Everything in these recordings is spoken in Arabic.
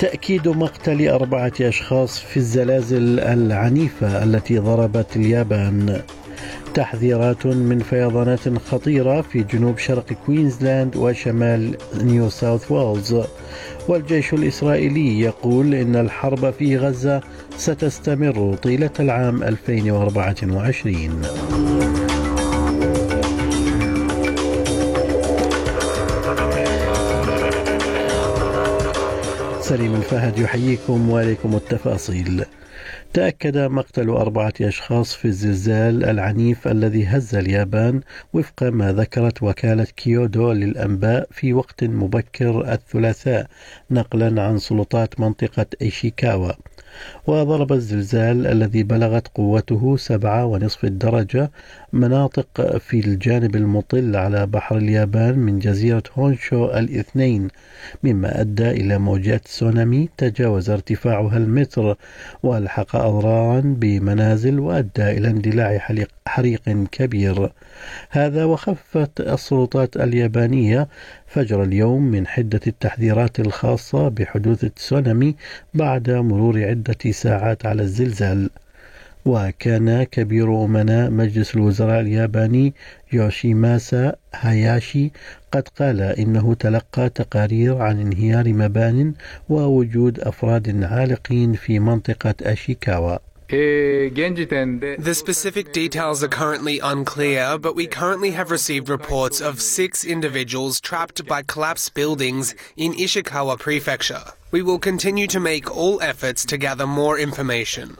تأكيد مقتل أربعة أشخاص في الزلازل العنيفة التي ضربت اليابان. تحذيرات من فيضانات خطيرة في جنوب شرق كوينزلاند وشمال نيو ساوث ويلز. والجيش الإسرائيلي يقول إن الحرب في غزة ستستمر طيلة العام 2024 سليم الفهد يحييكم وعليكم التفاصيل. تأكد مقتل أربعة أشخاص في الزلزال العنيف الذي هز اليابان وفق ما ذكرت وكالة كيودو للأنباء في وقت مبكر الثلاثاء نقلا عن سلطات منطقة إيشيكاوا. وضرب الزلزال الذي بلغت قوته سبعة ونصف الدرجة مناطق في الجانب المطل على بحر اليابان من جزيرة هونشو الاثنين مما أدى إلى موجات تسونامي تجاوز ارتفاعها المتر وألحق أضرارا بمنازل وأدى إلى اندلاع حريق كبير. هذا وخفت السلطات اليابانية فجر اليوم من حدة التحذيرات الخاصة بحدوث التسونامي بعد مرور عدة ساعات على الزلزال. وكان كبير أمناء مجلس الوزراء الياباني يوشيماسا هاياشي قد قال إنه تلقى تقارير عن انهيار مبان ووجود أفراد عالقين في منطقة أشيكاوا. Uh, the specific details are currently unclear, but we currently have received reports of six individuals trapped by collapsed buildings in Ishikawa Prefecture. We will continue to make all efforts to gather more information.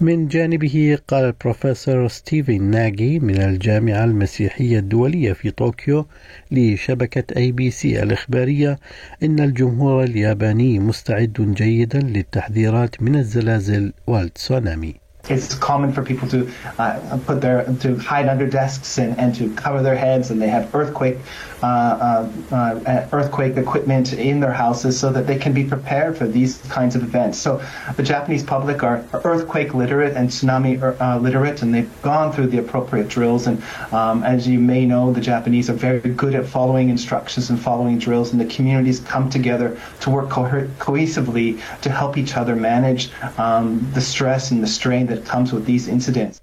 من جانبه قال البروفيسور ستيفن ناجي من الجامعة المسيحية الدولية في طوكيو لشبكة أي بي سي الإخبارية إن الجمهور الياباني مستعد جيدا للتحذيرات من الزلازل والتسونامي. It's common for people to uh, put their to hide under desks and, and to cover their heads, and they have earthquake uh, uh, uh, earthquake equipment in their houses so that they can be prepared for these kinds of events. So the Japanese public are, earthquake literate and tsunami uh, literate, and they've gone through the appropriate drills. And um, as you may know, the Japanese are very good at following instructions and following drills, and the communities come together to work co- cohesively to help each other manage um, the stress and the strain that comes with these incidents.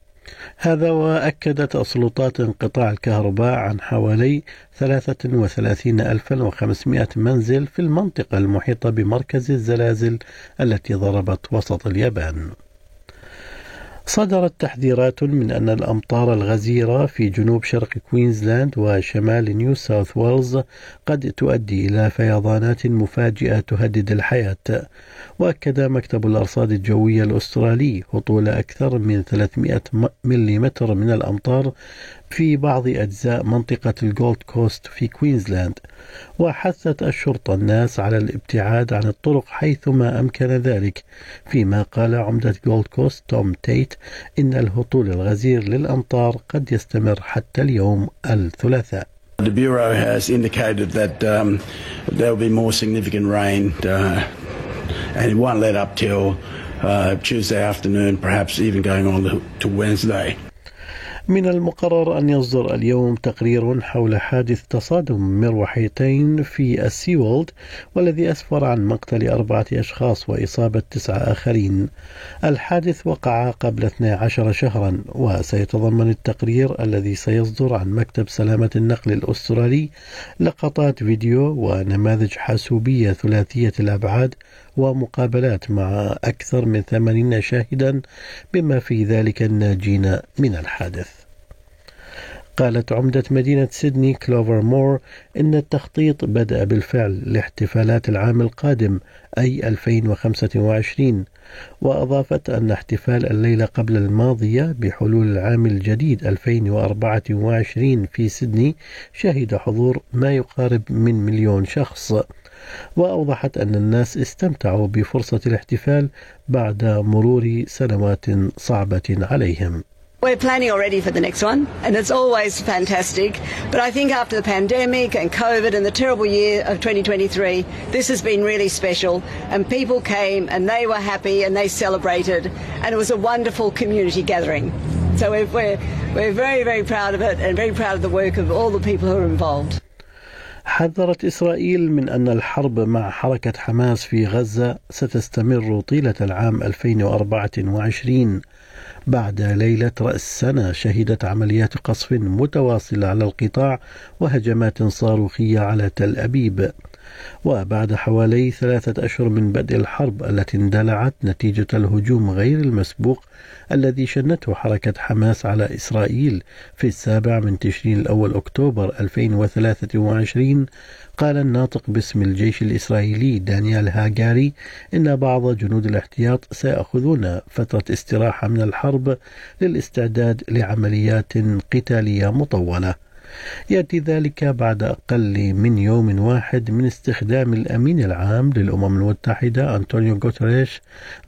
هذا وأكدت السلطات انقطاع الكهرباء عن حوالي 33500 منزل في المنطقة المحيطة بمركز الزلازل التي ضربت وسط اليابان. صدرت تحذيرات من أن الأمطار الغزيرة في جنوب شرق كوينزلاند وشمال نيو ساوث ويلز قد تؤدي إلى فيضانات مفاجئة تهدد الحياة. وأكد مكتب الأرصاد الجوية الأسترالي هطول أكثر من 300 ملم من الأمطار في بعض أجزاء منطقة الجولد كوست في كوينزلاند وحثت الشرطة الناس على الابتعاد عن الطرق حيثما أمكن ذلك فيما قال عمدة جولد كوست توم تيت إن الهطول الغزير للأمطار قد يستمر حتى اليوم الثلاثاء The Bureau has indicated that um, there will be more significant rain uh, and it won't let up till uh, Tuesday afternoon, perhaps even going on to Wednesday. من المقرر أن يصدر اليوم تقرير حول حادث تصادم مروحيتين في السي وورلد والذي أسفر عن مقتل أربعة أشخاص وإصابة تسعة آخرين. الحادث وقع قبل 12 شهرا وسيتضمن التقرير الذي سيصدر عن مكتب سلامة النقل الأسترالي لقطات فيديو ونماذج حاسوبية ثلاثية الأبعاد ومقابلات مع أكثر من ثمانين شاهدا بما في ذلك الناجين من الحادث. قالت عمدة مدينة سيدني كلوفر مور إن التخطيط بدأ بالفعل لاحتفالات العام القادم أي 2025 وأضافت أن احتفال الليلة قبل الماضية بحلول العام الجديد 2024 في سيدني شهد حضور ما يقارب من مليون شخص وأوضحت أن الناس استمتعوا بفرصة الاحتفال بعد مرور سنوات صعبة عليهم. We're planning already for the next one, and it's always fantastic. But I think after the pandemic and COVID and the terrible year of 2023, this has been really special. And people came and they were happy and they celebrated, and it was a wonderful community gathering. So we're, we're, we're very, very proud of it and very proud of the work of all the people who are involved. حذرت إسرائيل من أن الحرب مع حركة حماس في غزة ستستمر طيلة العام 2024 بعد ليلة رأس سنة شهدت عمليات قصف متواصلة على القطاع وهجمات صاروخية على تل أبيب. وبعد حوالي ثلاثة أشهر من بدء الحرب التي اندلعت نتيجة الهجوم غير المسبوق الذي شنته حركة حماس على إسرائيل في السابع من تشرين الأول أكتوبر 2023 قال الناطق باسم الجيش الإسرائيلي دانيال هاجاري إن بعض جنود الاحتياط سيأخذون فترة استراحة من الحرب للاستعداد لعمليات قتالية مطولة. يأتي ذلك بعد أقل من يوم واحد من استخدام الأمين العام للأمم المتحدة أنطونيو غوتريش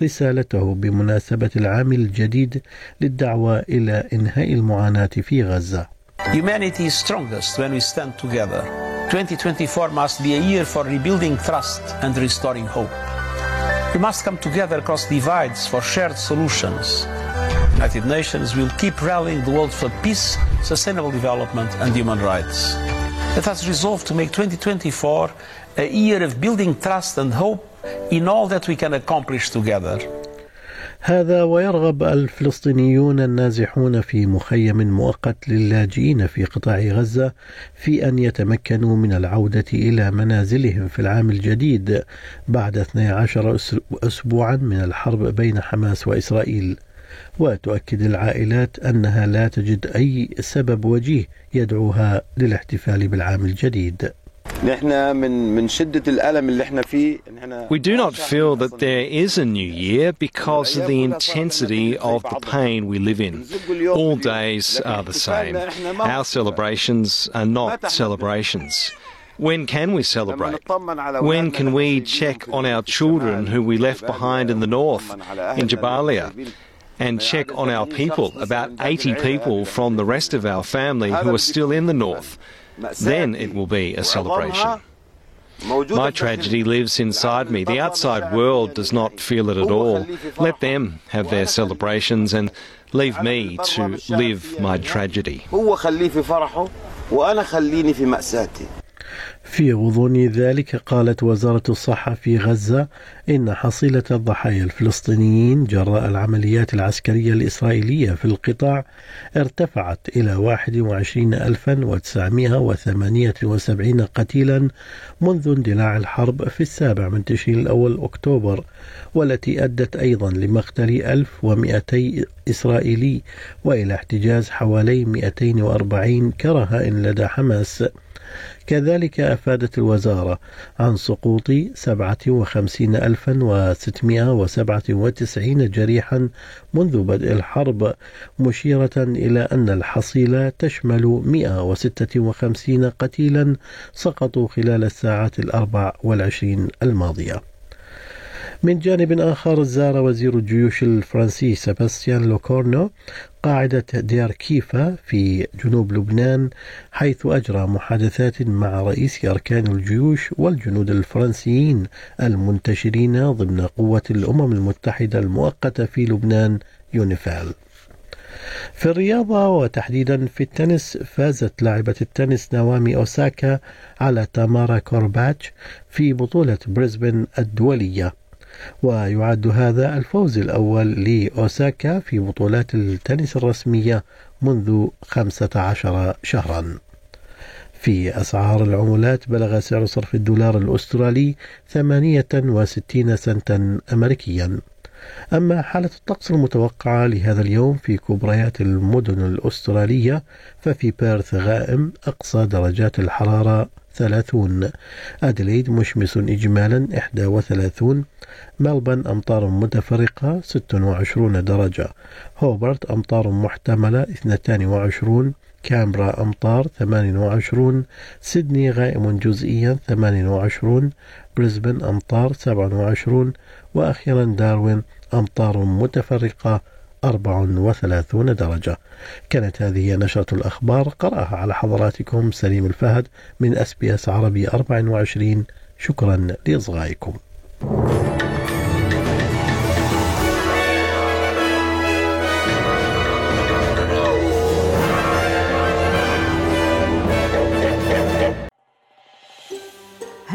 رسالته بمناسبة العام الجديد للدعوة إلى إنهاء المعاناة في غزة. Humanity is strongest when we stand together. 2024 must be a year for rebuilding trust and restoring hope. We must come together across divides for shared solutions. United Nations will keep rallying the world for peace, sustainable development and human rights. Let us resolve to make 2024 a year of building trust and hope in all that we can accomplish together. هذا ويرغب الفلسطينيون النازحون في مخيم مؤقت للاجئين في قطاع غزة في أن يتمكنوا من العودة إلى منازلهم في العام الجديد بعد 12 أسبوعا من الحرب بين حماس وإسرائيل. وتؤكد العائلات أنها لا تجد أي سبب وجيه يدعوها للاحتفال بالعام الجديد. We do not feel that there is a new year because of the intensity of the pain we live in. All days are the same. Our celebrations are not celebrations. When can we celebrate? When can we check on our children who we left behind in the north, in Jabalia? And check on our people, about 80 people from the rest of our family who are still in the north. Then it will be a celebration. My tragedy lives inside me. The outside world does not feel it at all. Let them have their celebrations and leave me to live my tragedy. في غضون ذلك قالت وزارة الصحة في غزة إن حصيلة الضحايا الفلسطينيين جراء العمليات العسكرية الإسرائيلية في القطاع ارتفعت إلى 21978 قتيلا منذ اندلاع الحرب في السابع من تشرين الأول أكتوبر والتي أدت أيضا لمقتل 1200 إسرائيلي وإلى احتجاز حوالي 240 كرهائن لدى حماس. كذلك أفادت الوزارة عن سقوط 57697 جريحا منذ بدء الحرب مشيرة إلى أن الحصيلة تشمل 156 قتيلا سقطوا خلال الساعات الأربع والعشرين الماضية. من جانب آخر زار وزير الجيوش الفرنسي سباستيان لوكورنو قاعدة دير كيفا في جنوب لبنان حيث أجرى محادثات مع رئيس أركان الجيوش والجنود الفرنسيين المنتشرين ضمن قوة الأمم المتحدة المؤقتة في لبنان يونيفيل. في الرياضة وتحديدا في التنس فازت لاعبة التنس ناومي أوساكا على تامارا كورباتش في بطولة بريسبن الدولية. ويعد هذا الفوز الأول لأوساكا في بطولات التنس الرسمية منذ 15 شهرا. في أسعار العملات بلغ سعر صرف الدولار الأسترالي 68 سنتا أمريكيا. أما حالة الطقس المتوقعة لهذا اليوم في كبريات المدن الأسترالية ففي بيرث غائم أقصى درجات الحرارة 30 أدليد مشمس إجمالا 31 ملبن أمطار متفرقة 26 درجة. هوبرت أمطار محتملة 22 كامبرا أمطار 28 سيدني غائم جزئيا 28 بريسبن أمطار 27 وأخيرا داروين أمطار متفرقة 34 درجة. كانت هذه نشرة الأخبار. قرأها على حضراتكم سليم الفهد من أس بي أس عربي 24 شكرا لإصغائكم.